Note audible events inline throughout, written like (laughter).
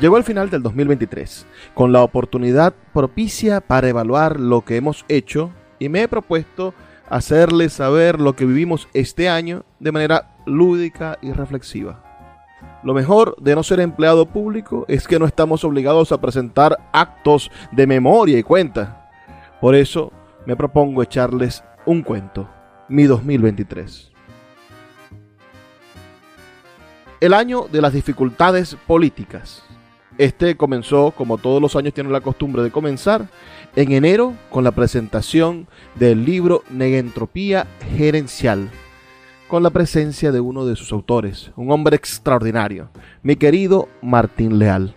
Llegó el final del 2023, con la oportunidad propicia para evaluar lo que hemos hecho y me he propuesto hacerles saber lo que vivimos este año de manera lúdica y reflexiva. Lo mejor de no ser empleado público es que no estamos obligados a presentar actos de memoria y cuenta. Por eso me propongo echarles un cuento, mi 2023. El año de las dificultades políticas. Este comenzó, como todos los años tienen la costumbre de comenzar, en enero con la presentación del libro Negentropía Gerencial, con la presencia de uno de sus autores, un hombre extraordinario, mi querido Martín Leal.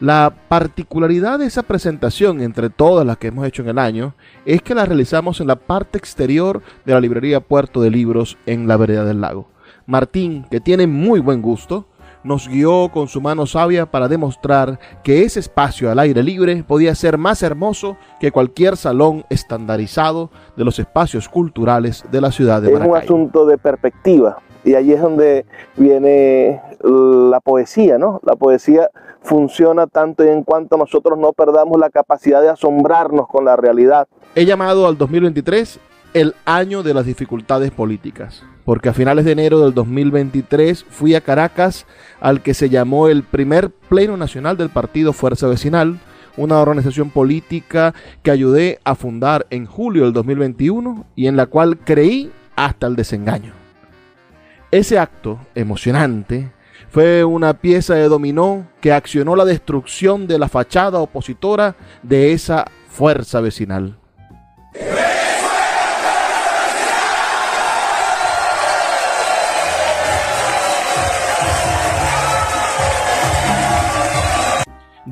La particularidad de esa presentación, entre todas las que hemos hecho en el año, es que la realizamos en la parte exterior de la librería Puerto de Libros en la vereda del lago. Martín, que tiene muy buen gusto, nos guió con su mano sabia para demostrar que ese espacio al aire libre podía ser más hermoso que cualquier salón estandarizado de los espacios culturales de la ciudad de Maracaibo. Es un asunto de perspectiva y allí es donde viene la poesía, ¿no? La poesía funciona tanto en cuanto nosotros no perdamos la capacidad de asombrarnos con la realidad. He llamado al 2023 el año de las dificultades políticas, porque a finales de enero del 2023 fui a Caracas al que se llamó el primer Pleno Nacional del Partido Fuerza Vecinal, una organización política que ayudé a fundar en julio del 2021 y en la cual creí hasta el desengaño. Ese acto emocionante fue una pieza de dominó que accionó la destrucción de la fachada opositora de esa fuerza vecinal.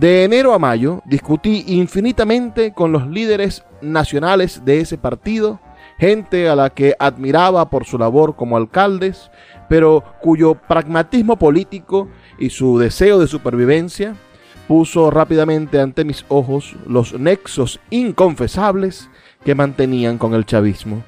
De enero a mayo discutí infinitamente con los líderes nacionales de ese partido, gente a la que admiraba por su labor como alcaldes, pero cuyo pragmatismo político y su deseo de supervivencia puso rápidamente ante mis ojos los nexos inconfesables que mantenían con el chavismo.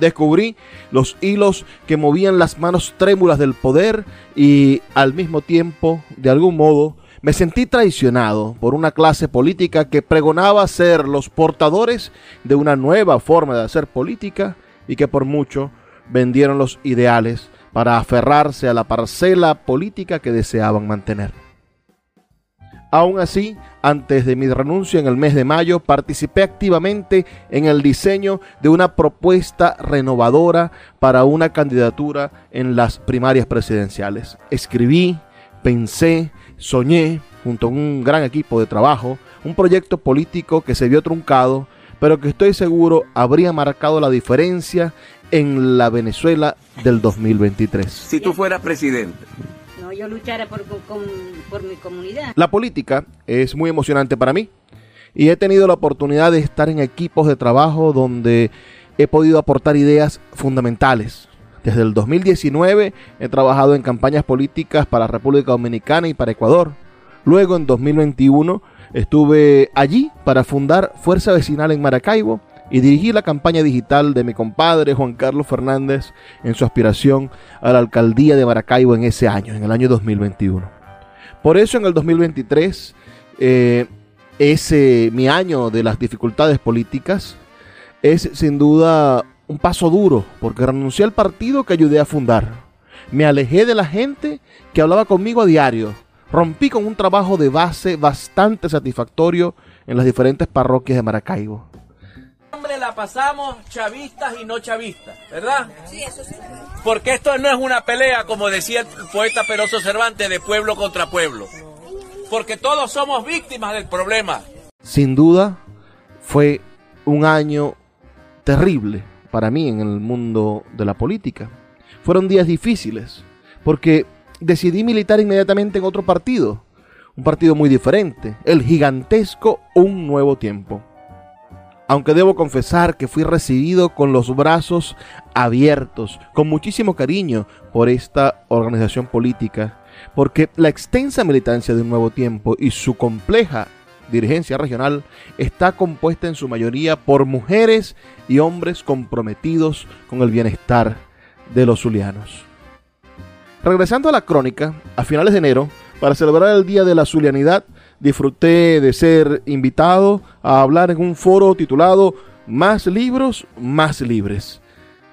Descubrí los hilos que movían las manos trémulas del poder y al mismo tiempo, de algún modo, me sentí traicionado por una clase política que pregonaba ser los portadores de una nueva forma de hacer política y que por mucho vendieron los ideales para aferrarse a la parcela política que deseaban mantener. Aún así, antes de mi renuncia en el mes de mayo, participé activamente en el diseño de una propuesta renovadora para una candidatura en las primarias presidenciales. Escribí, pensé, soñé, junto a un gran equipo de trabajo, un proyecto político que se vio truncado, pero que estoy seguro habría marcado la diferencia en la Venezuela del 2023. Si tú fueras presidente. No, yo luchara por, con, por mi comunidad. La política es muy emocionante para mí y he tenido la oportunidad de estar en equipos de trabajo donde he podido aportar ideas fundamentales desde el 2019 he trabajado en campañas políticas para República Dominicana y para Ecuador. Luego en 2021 estuve allí para fundar Fuerza Vecinal en Maracaibo y dirigí la campaña digital de mi compadre Juan Carlos Fernández en su aspiración a la alcaldía de Maracaibo en ese año, en el año 2021. Por eso en el 2023, eh, ese mi año de las dificultades políticas, es sin duda un paso duro porque renuncié al partido que ayudé a fundar. Me alejé de la gente que hablaba conmigo a diario. Rompí con un trabajo de base bastante satisfactorio en las diferentes parroquias de Maracaibo. la pasamos chavistas y no chavistas, ¿verdad? Sí, eso sí. Porque esto no es una pelea, como decía el poeta Peroso Cervantes, de pueblo contra pueblo. Porque todos somos víctimas del problema. Sin duda, fue un año terrible para mí en el mundo de la política. Fueron días difíciles, porque decidí militar inmediatamente en otro partido, un partido muy diferente, el gigantesco Un Nuevo Tiempo. Aunque debo confesar que fui recibido con los brazos abiertos, con muchísimo cariño por esta organización política, porque la extensa militancia de Un Nuevo Tiempo y su compleja dirigencia regional está compuesta en su mayoría por mujeres y hombres comprometidos con el bienestar de los zulianos. Regresando a la crónica, a finales de enero, para celebrar el Día de la Zulianidad, disfruté de ser invitado a hablar en un foro titulado Más libros, más libres.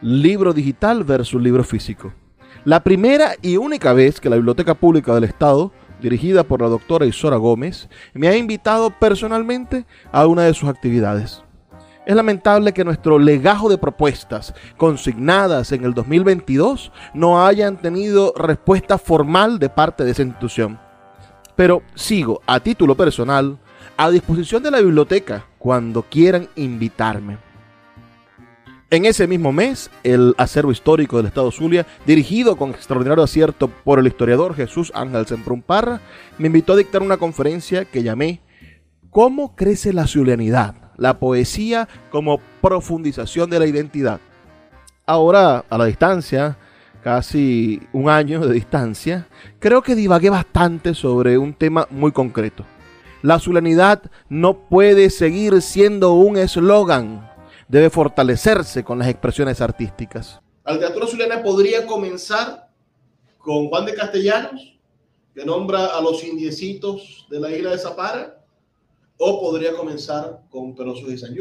Libro digital versus libro físico. La primera y única vez que la Biblioteca Pública del Estado dirigida por la doctora Isora Gómez, me ha invitado personalmente a una de sus actividades. Es lamentable que nuestro legajo de propuestas consignadas en el 2022 no hayan tenido respuesta formal de parte de esa institución. Pero sigo, a título personal, a disposición de la biblioteca cuando quieran invitarme. En ese mismo mes, el acervo histórico del Estado Zulia, dirigido con extraordinario acierto por el historiador Jesús Ángel Semprumparra, me invitó a dictar una conferencia que llamé ¿Cómo crece la zulianidad? La poesía como profundización de la identidad. Ahora, a la distancia, casi un año de distancia, creo que divagué bastante sobre un tema muy concreto. La zulianidad no puede seguir siendo un eslogan debe fortalecerse con las expresiones artísticas. La literatura zuliana podría comenzar con Juan de Castellanos, que nombra a los indiecitos de la isla de Zapara, o podría comenzar con Peroso de San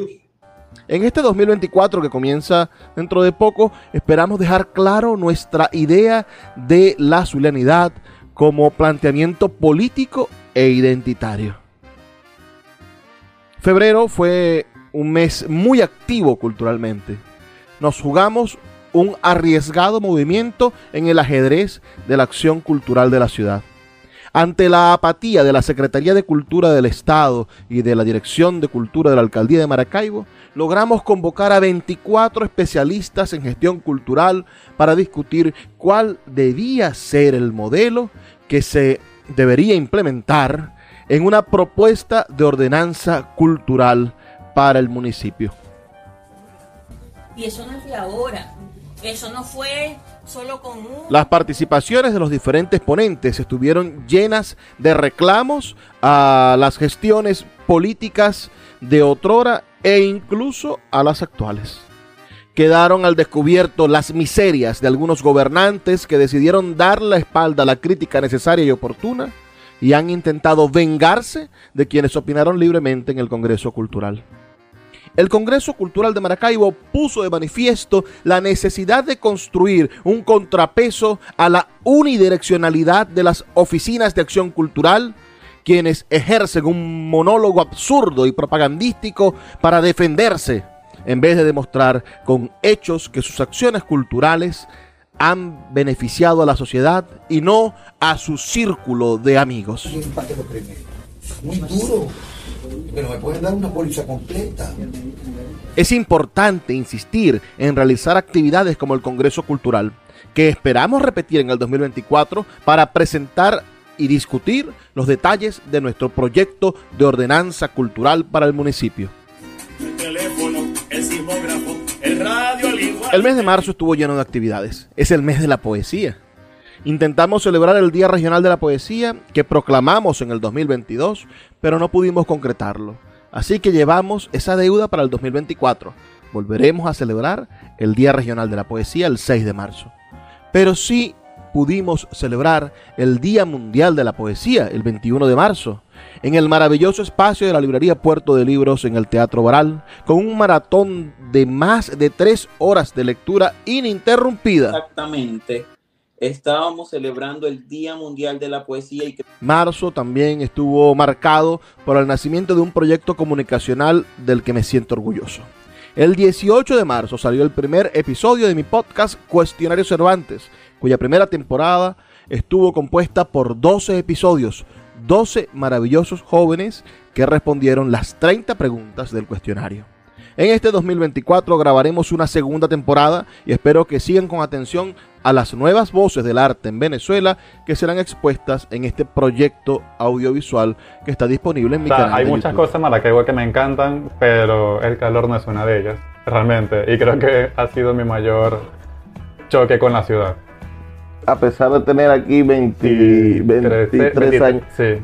En este 2024 que comienza dentro de poco, esperamos dejar claro nuestra idea de la zulianidad como planteamiento político e identitario. Febrero fue un mes muy activo culturalmente. Nos jugamos un arriesgado movimiento en el ajedrez de la acción cultural de la ciudad. Ante la apatía de la Secretaría de Cultura del Estado y de la Dirección de Cultura de la Alcaldía de Maracaibo, logramos convocar a 24 especialistas en gestión cultural para discutir cuál debía ser el modelo que se debería implementar en una propuesta de ordenanza cultural para el municipio. Y eso no es de ahora. Eso no fue solo con Las participaciones de los diferentes ponentes estuvieron llenas de reclamos a las gestiones políticas de otrora e incluso a las actuales. Quedaron al descubierto las miserias de algunos gobernantes que decidieron dar la espalda a la crítica necesaria y oportuna y han intentado vengarse de quienes opinaron libremente en el Congreso Cultural. El Congreso Cultural de Maracaibo puso de manifiesto la necesidad de construir un contrapeso a la unidireccionalidad de las oficinas de acción cultural, quienes ejercen un monólogo absurdo y propagandístico para defenderse, en vez de demostrar con hechos que sus acciones culturales han beneficiado a la sociedad y no a su círculo de amigos. Muy duro pero me pueden dar una póliza completa. Es importante insistir en realizar actividades como el Congreso Cultural, que esperamos repetir en el 2024 para presentar y discutir los detalles de nuestro proyecto de ordenanza cultural para el municipio. El mes de marzo estuvo lleno de actividades. Es el mes de la poesía. Intentamos celebrar el Día Regional de la Poesía que proclamamos en el 2022, pero no pudimos concretarlo. Así que llevamos esa deuda para el 2024. Volveremos a celebrar el Día Regional de la Poesía el 6 de marzo. Pero sí pudimos celebrar el Día Mundial de la Poesía, el 21 de marzo, en el maravilloso espacio de la librería Puerto de Libros en el Teatro Baral, con un maratón de más de tres horas de lectura ininterrumpida. Exactamente. Estábamos celebrando el Día Mundial de la Poesía y Marzo también estuvo marcado por el nacimiento de un proyecto comunicacional del que me siento orgulloso. El 18 de marzo salió el primer episodio de mi podcast Cuestionario Cervantes, cuya primera temporada estuvo compuesta por 12 episodios, 12 maravillosos jóvenes que respondieron las 30 preguntas del cuestionario. En este 2024 grabaremos una segunda temporada y espero que sigan con atención a las nuevas voces del arte en Venezuela que serán expuestas en este proyecto audiovisual que está disponible en mi O sea, canal. hay de muchas YouTube. cosas en Maracaibo que me encantan, pero el calor no es una de ellas, realmente. Y creo que ha sido mi mayor choque con la ciudad. A pesar de tener aquí 20 Y 23 23 años. Sí,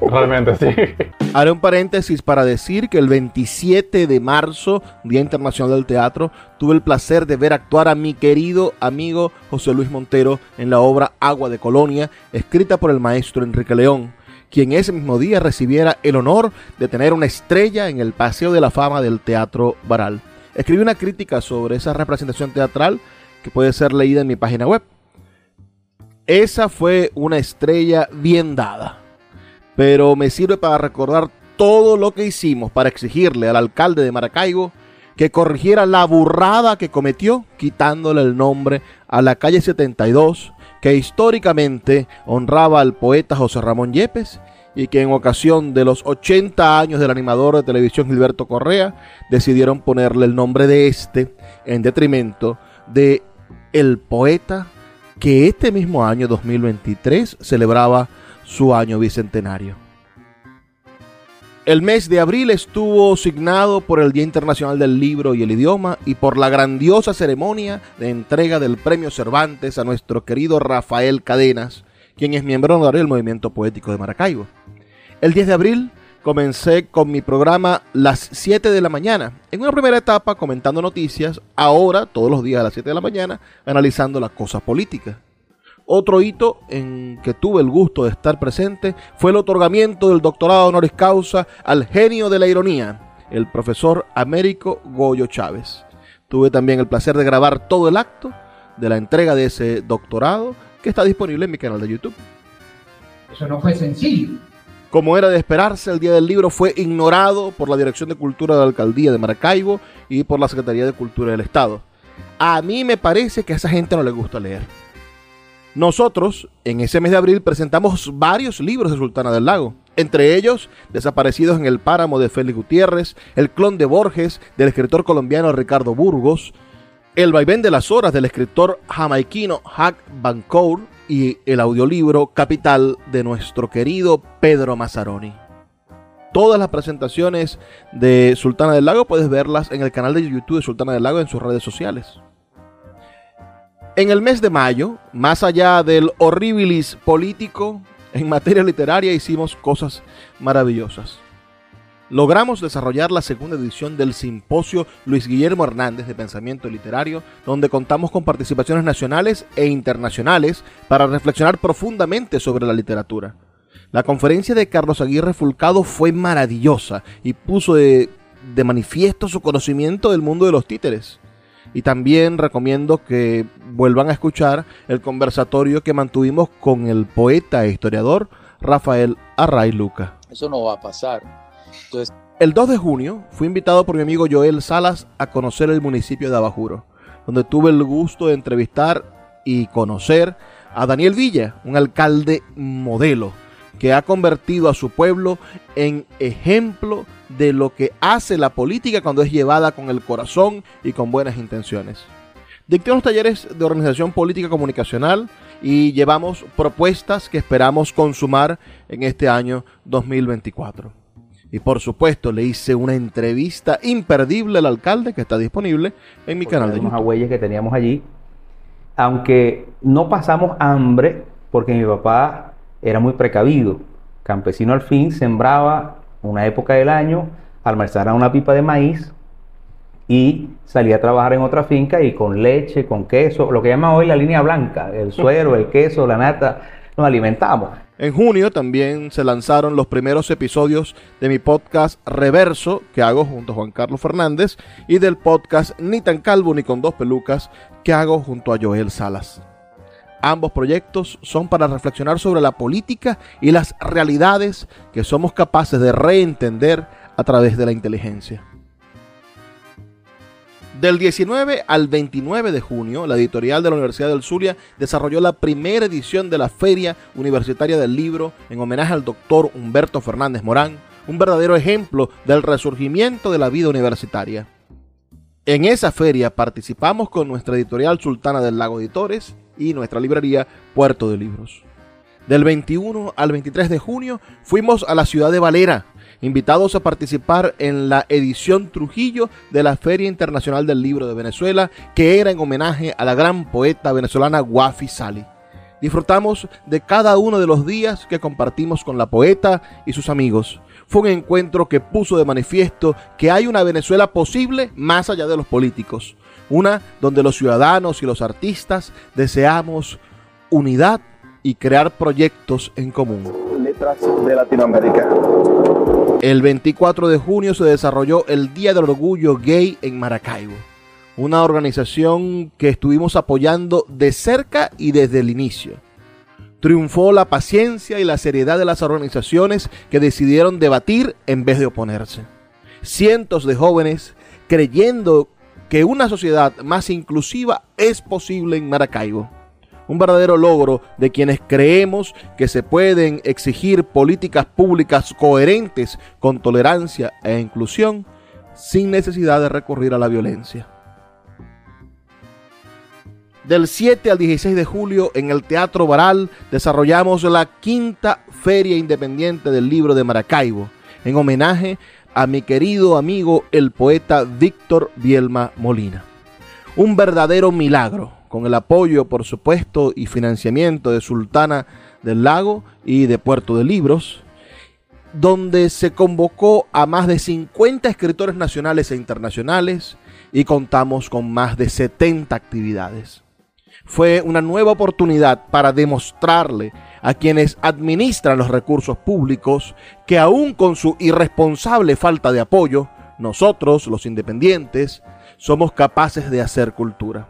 realmente sí. Haré un paréntesis para decir que el 27 de marzo, Día Internacional del Teatro, tuve el placer de ver actuar a mi querido amigo José Luis Montero en la obra Agua de Colonia, escrita por el maestro Enrique León, quien ese mismo día recibiera el honor de tener una estrella en el Paseo de la Fama del Teatro Baral. Escribí una crítica sobre esa representación teatral que puede ser leída en mi página web. Esa fue una estrella bien dada pero me sirve para recordar todo lo que hicimos para exigirle al alcalde de Maracaibo que corrigiera la burrada que cometió quitándole el nombre a la calle 72 que históricamente honraba al poeta José Ramón Yepes y que en ocasión de los 80 años del animador de televisión Gilberto Correa decidieron ponerle el nombre de este en detrimento de el poeta que este mismo año 2023 celebraba su año bicentenario. El mes de abril estuvo signado por el Día Internacional del Libro y el Idioma y por la grandiosa ceremonia de entrega del Premio Cervantes a nuestro querido Rafael Cadenas, quien es miembro honorario del Movimiento Poético de Maracaibo. El 10 de abril comencé con mi programa Las 7 de la mañana, en una primera etapa comentando noticias, ahora todos los días a las 7 de la mañana analizando las cosas políticas. Otro hito en que tuve el gusto de estar presente fue el otorgamiento del doctorado honoris causa al genio de la ironía, el profesor Américo Goyo Chávez. Tuve también el placer de grabar todo el acto de la entrega de ese doctorado que está disponible en mi canal de YouTube. Eso no fue sencillo. Como era de esperarse, el Día del Libro fue ignorado por la Dirección de Cultura de la Alcaldía de Maracaibo y por la Secretaría de Cultura del Estado. A mí me parece que a esa gente no le gusta leer. Nosotros, en ese mes de abril, presentamos varios libros de Sultana del Lago. Entre ellos, Desaparecidos en el Páramo de Félix Gutiérrez, El clon de Borges del escritor colombiano Ricardo Burgos, El vaivén de las horas del escritor jamaiquino Hack Bancour y el audiolibro Capital de nuestro querido Pedro Mazzaroni. Todas las presentaciones de Sultana del Lago puedes verlas en el canal de YouTube de Sultana del Lago en sus redes sociales. En el mes de mayo, más allá del horribilis político, en materia literaria hicimos cosas maravillosas. Logramos desarrollar la segunda edición del simposio Luis Guillermo Hernández de Pensamiento Literario, donde contamos con participaciones nacionales e internacionales para reflexionar profundamente sobre la literatura. La conferencia de Carlos Aguirre Fulcado fue maravillosa y puso de, de manifiesto su conocimiento del mundo de los títeres. Y también recomiendo que vuelvan a escuchar el conversatorio que mantuvimos con el poeta e historiador Rafael Array Luca. Eso no va a pasar. Entonces, El 2 de junio fui invitado por mi amigo Joel Salas a conocer el municipio de Abajuro, donde tuve el gusto de entrevistar y conocer a Daniel Villa, un alcalde modelo que ha convertido a su pueblo en ejemplo de lo que hace la política cuando es llevada con el corazón y con buenas intenciones. Dicté unos talleres de organización política comunicacional y llevamos propuestas que esperamos consumar en este año 2024. Y por supuesto le hice una entrevista imperdible al alcalde que está disponible en mi canal de unos YouTube. agüeyes que teníamos allí. Aunque no pasamos hambre, porque mi papá era muy precavido. Campesino al fin, sembraba una época del año, almacenaba una pipa de maíz y salí a trabajar en otra finca y con leche, con queso, lo que llama hoy la línea blanca, el (laughs) suero, el queso, la nata, nos alimentamos. En junio también se lanzaron los primeros episodios de mi podcast Reverso, que hago junto a Juan Carlos Fernández, y del podcast Ni tan calvo ni con dos pelucas, que hago junto a Joel Salas. Ambos proyectos son para reflexionar sobre la política y las realidades que somos capaces de reentender a través de la inteligencia. Del 19 al 29 de junio, la editorial de la Universidad del Zulia desarrolló la primera edición de la Feria Universitaria del Libro en homenaje al doctor Humberto Fernández Morán, un verdadero ejemplo del resurgimiento de la vida universitaria. En esa feria participamos con nuestra editorial Sultana del Lago Editores y nuestra librería Puerto de Libros. Del 21 al 23 de junio fuimos a la ciudad de Valera, invitados a participar en la edición Trujillo de la Feria Internacional del Libro de Venezuela, que era en homenaje a la gran poeta venezolana Guafi Sali. Disfrutamos de cada uno de los días que compartimos con la poeta y sus amigos. Fue un encuentro que puso de manifiesto que hay una Venezuela posible más allá de los políticos. Una donde los ciudadanos y los artistas deseamos unidad y crear proyectos en común. Letras de Latinoamérica. El 24 de junio se desarrolló el Día del Orgullo Gay en Maracaibo, una organización que estuvimos apoyando de cerca y desde el inicio. Triunfó la paciencia y la seriedad de las organizaciones que decidieron debatir en vez de oponerse. Cientos de jóvenes creyendo que una sociedad más inclusiva es posible en Maracaibo un verdadero logro de quienes creemos que se pueden exigir políticas públicas coherentes con tolerancia e inclusión sin necesidad de recurrir a la violencia. Del 7 al 16 de julio en el Teatro Baral desarrollamos la quinta Feria Independiente del Libro de Maracaibo, en homenaje a mi querido amigo el poeta Víctor Bielma Molina. Un verdadero milagro con el apoyo, por supuesto, y financiamiento de Sultana del Lago y de Puerto de Libros, donde se convocó a más de 50 escritores nacionales e internacionales y contamos con más de 70 actividades. Fue una nueva oportunidad para demostrarle a quienes administran los recursos públicos que aún con su irresponsable falta de apoyo, nosotros, los independientes, somos capaces de hacer cultura.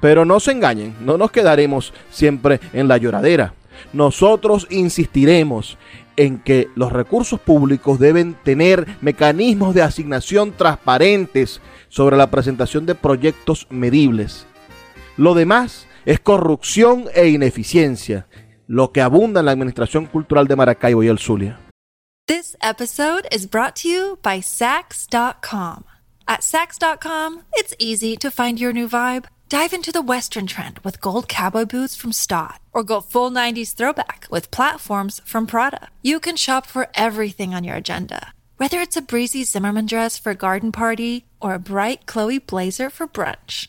Pero no se engañen, no nos quedaremos siempre en la lloradera. Nosotros insistiremos en que los recursos públicos deben tener mecanismos de asignación transparentes sobre la presentación de proyectos medibles. Lo demás es corrupción e ineficiencia, lo que abunda en la Administración Cultural de Maracaibo y el Zulia. This episode is brought to you by Sax.com. At Sax.com, it's easy to find your new vibe. Dive into the Western trend with gold cowboy boots from Stott, or go full 90s throwback with platforms from Prada. You can shop for everything on your agenda, whether it's a breezy Zimmerman dress for a garden party or a bright Chloe blazer for brunch.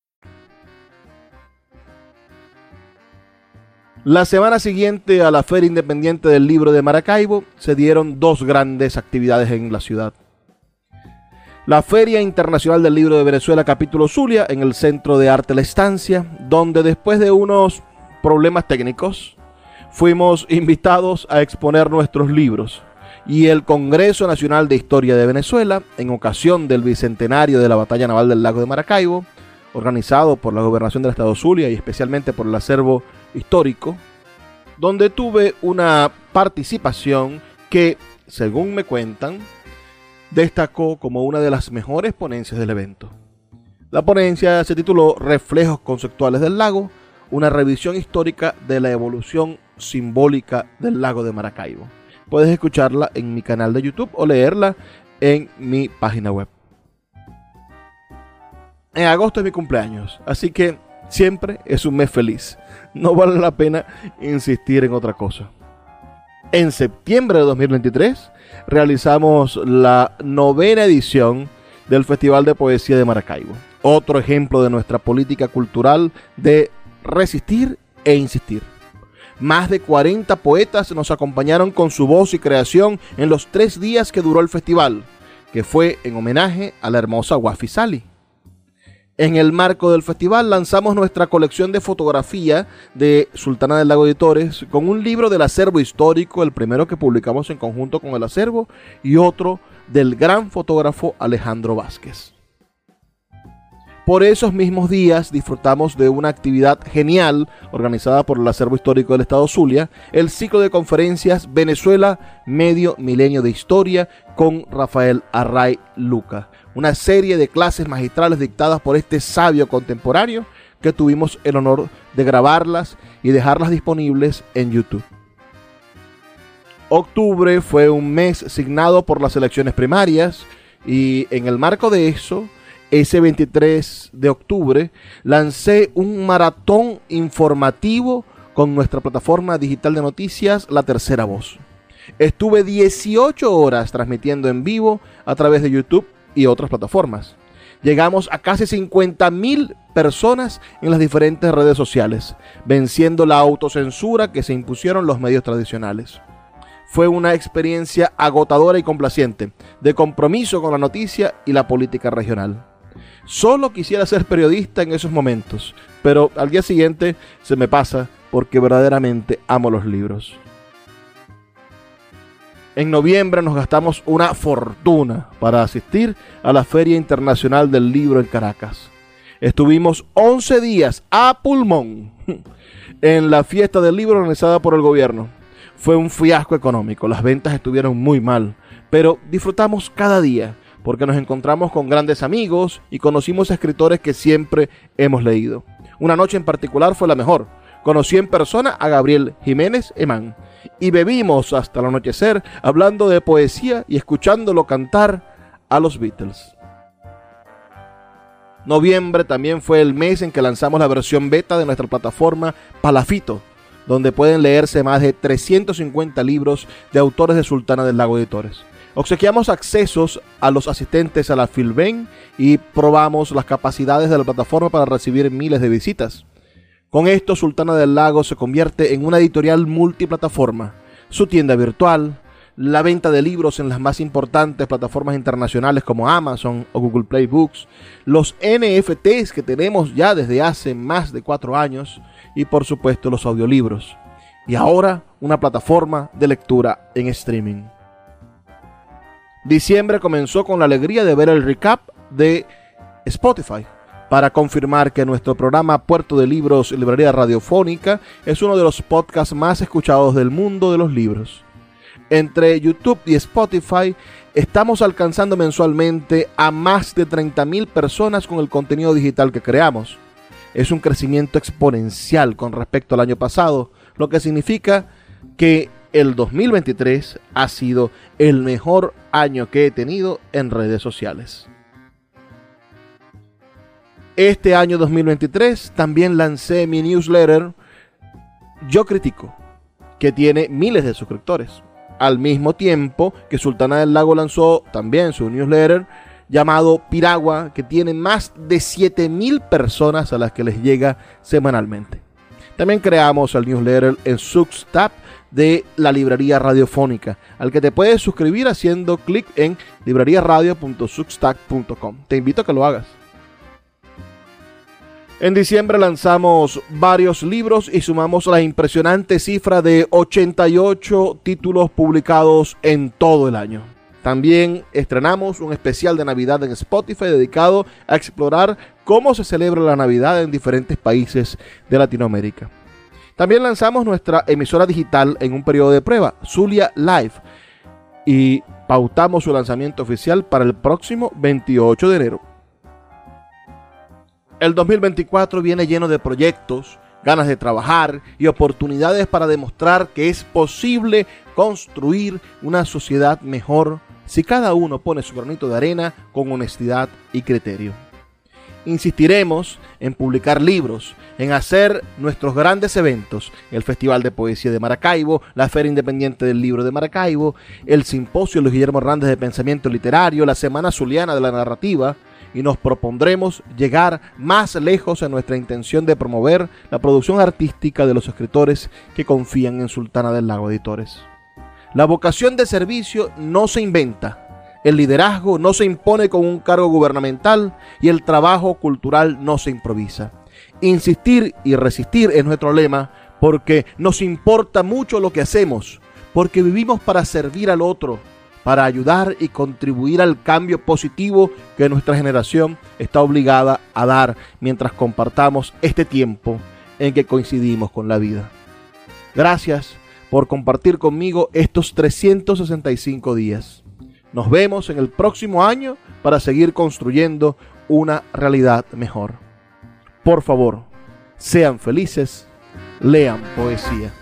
La semana siguiente a la Feria Independiente del Libro de Maracaibo se dieron dos grandes actividades en la ciudad. La Feria Internacional del Libro de Venezuela capítulo Zulia en el Centro de Arte La Estancia, donde después de unos problemas técnicos fuimos (laughs) invitados a exponer nuestros libros. Y el Congreso Nacional de Historia de Venezuela, en ocasión del bicentenario de la Batalla Naval del Lago de Maracaibo, organizado por la Gobernación del Estado Zulia y especialmente por el acervo histórico, donde tuve una participación que, según me cuentan, destacó como una de las mejores ponencias del evento. La ponencia se tituló Reflejos conceptuales del lago, una revisión histórica de la evolución simbólica del lago de Maracaibo. puedes escucharla en mi canal de YouTube o leerla en mi página web. En agosto es mi cumpleaños, así que siempre es un mes feliz. No vale la pena insistir en otra cosa. En septiembre de 2023 realizamos la novena edición del Festival de Poesía de Maracaibo. Otro ejemplo de nuestra política cultural de resistir e insistir. Más de 40 poetas nos acompañaron con su voz y creación en los tres días que duró el festival, que fue en homenaje a la hermosa Wafi Sali. En el marco del festival lanzamos nuestra colección de fotografía de Sultana del Lago Editores con un libro del acervo histórico, el primero que publicamos en conjunto con el acervo, y otro del gran fotógrafo Alejandro Vázquez. Por esos mismos días disfrutamos de una actividad genial organizada por el Acervo Histórico del Estado Zulia, el ciclo de conferencias Venezuela Medio Milenio de Historia con Rafael Array Luca una serie de clases magistrales dictadas por este sabio contemporáneo que tuvimos el honor de grabarlas y dejarlas disponibles en YouTube. Octubre fue un mes signado por las elecciones primarias y en el marco de eso, ese 23 de octubre, lancé un maratón informativo con nuestra plataforma digital de noticias La Tercera Voz. Estuve 18 horas transmitiendo en vivo a través de YouTube y otras plataformas. Llegamos a casi 50.000 personas en las diferentes redes sociales, venciendo la autocensura que se impusieron los medios tradicionales. Fue una experiencia agotadora y complaciente, de compromiso con la noticia y la política regional. Solo quisiera ser periodista en esos momentos, pero al día siguiente se me pasa porque verdaderamente amo los libros. En noviembre nos gastamos una fortuna para asistir a la Feria Internacional del Libro en Caracas. Estuvimos 11 días a pulmón (laughs) en la fiesta del libro organizada por el gobierno. Fue un fiasco económico, las ventas estuvieron muy mal, pero disfrutamos cada día porque nos encontramos con grandes amigos y conocimos escritores que siempre hemos leído. Una noche en particular fue la mejor. Conocí en persona a Gabriel Jiménez Emán y bebimos hasta el anochecer hablando de poesía y escuchándolo cantar a los Beatles. Noviembre también fue el mes en que lanzamos la versión beta de nuestra plataforma Palafito, donde pueden leerse más de 350 libros de autores de Sultana del Lago Editores. Obsequiamos accesos a los asistentes a la Filben y probamos las capacidades de la plataforma para recibir miles de visitas. Con esto, Sultana del Lago se convierte en una editorial multiplataforma. Su tienda virtual, la venta de libros en las más importantes plataformas internacionales como Amazon o Google Play Books, los NFTs que tenemos ya desde hace más de cuatro años y por supuesto los audiolibros. Y ahora una plataforma de lectura en streaming. Diciembre comenzó con la alegría de ver el recap de Spotify para confirmar que nuestro programa Puerto de Libros Librería Radiofónica es uno de los podcasts más escuchados del mundo de los libros. Entre YouTube y Spotify estamos alcanzando mensualmente a más de 30.000 personas con el contenido digital que creamos. Es un crecimiento exponencial con respecto al año pasado, lo que significa que el 2023 ha sido el mejor año que he tenido en redes sociales. Este año 2023 también lancé mi newsletter Yo Critico, que tiene miles de suscriptores. Al mismo tiempo que Sultana del Lago lanzó también su newsletter llamado Piragua, que tiene más de 7000 personas a las que les llega semanalmente. También creamos el newsletter en Substack de la librería radiofónica, al que te puedes suscribir haciendo clic en librariaradio.substack.com. Te invito a que lo hagas. En diciembre lanzamos varios libros y sumamos la impresionante cifra de 88 títulos publicados en todo el año. También estrenamos un especial de Navidad en Spotify dedicado a explorar cómo se celebra la Navidad en diferentes países de Latinoamérica. También lanzamos nuestra emisora digital en un periodo de prueba, Zulia Live, y pautamos su lanzamiento oficial para el próximo 28 de enero. El 2024 viene lleno de proyectos ganas de trabajar y oportunidades para demostrar que es posible construir una sociedad mejor si cada uno pone su granito de arena con honestidad y criterio. Insistiremos en publicar libros, en hacer nuestros grandes eventos, el Festival de Poesía de Maracaibo, la Feria Independiente del Libro de Maracaibo, el Simposio Luis Guillermo Hernández de Pensamiento Literario, la Semana Zuliana de la Narrativa, y nos propondremos llegar más lejos en nuestra intención de promover la producción artística de los escritores que confían en Sultana del Lago Editores. La vocación de servicio no se inventa, el liderazgo no se impone con un cargo gubernamental y el trabajo cultural no se improvisa. Insistir y resistir es nuestro lema porque nos importa mucho lo que hacemos, porque vivimos para servir al otro, para ayudar y contribuir al cambio positivo que nuestra generación está obligada a dar mientras compartamos este tiempo en que coincidimos con la vida. Gracias por compartir conmigo estos 365 días. Nos vemos en el próximo año para seguir construyendo una realidad mejor. Por favor, sean felices, lean poesía.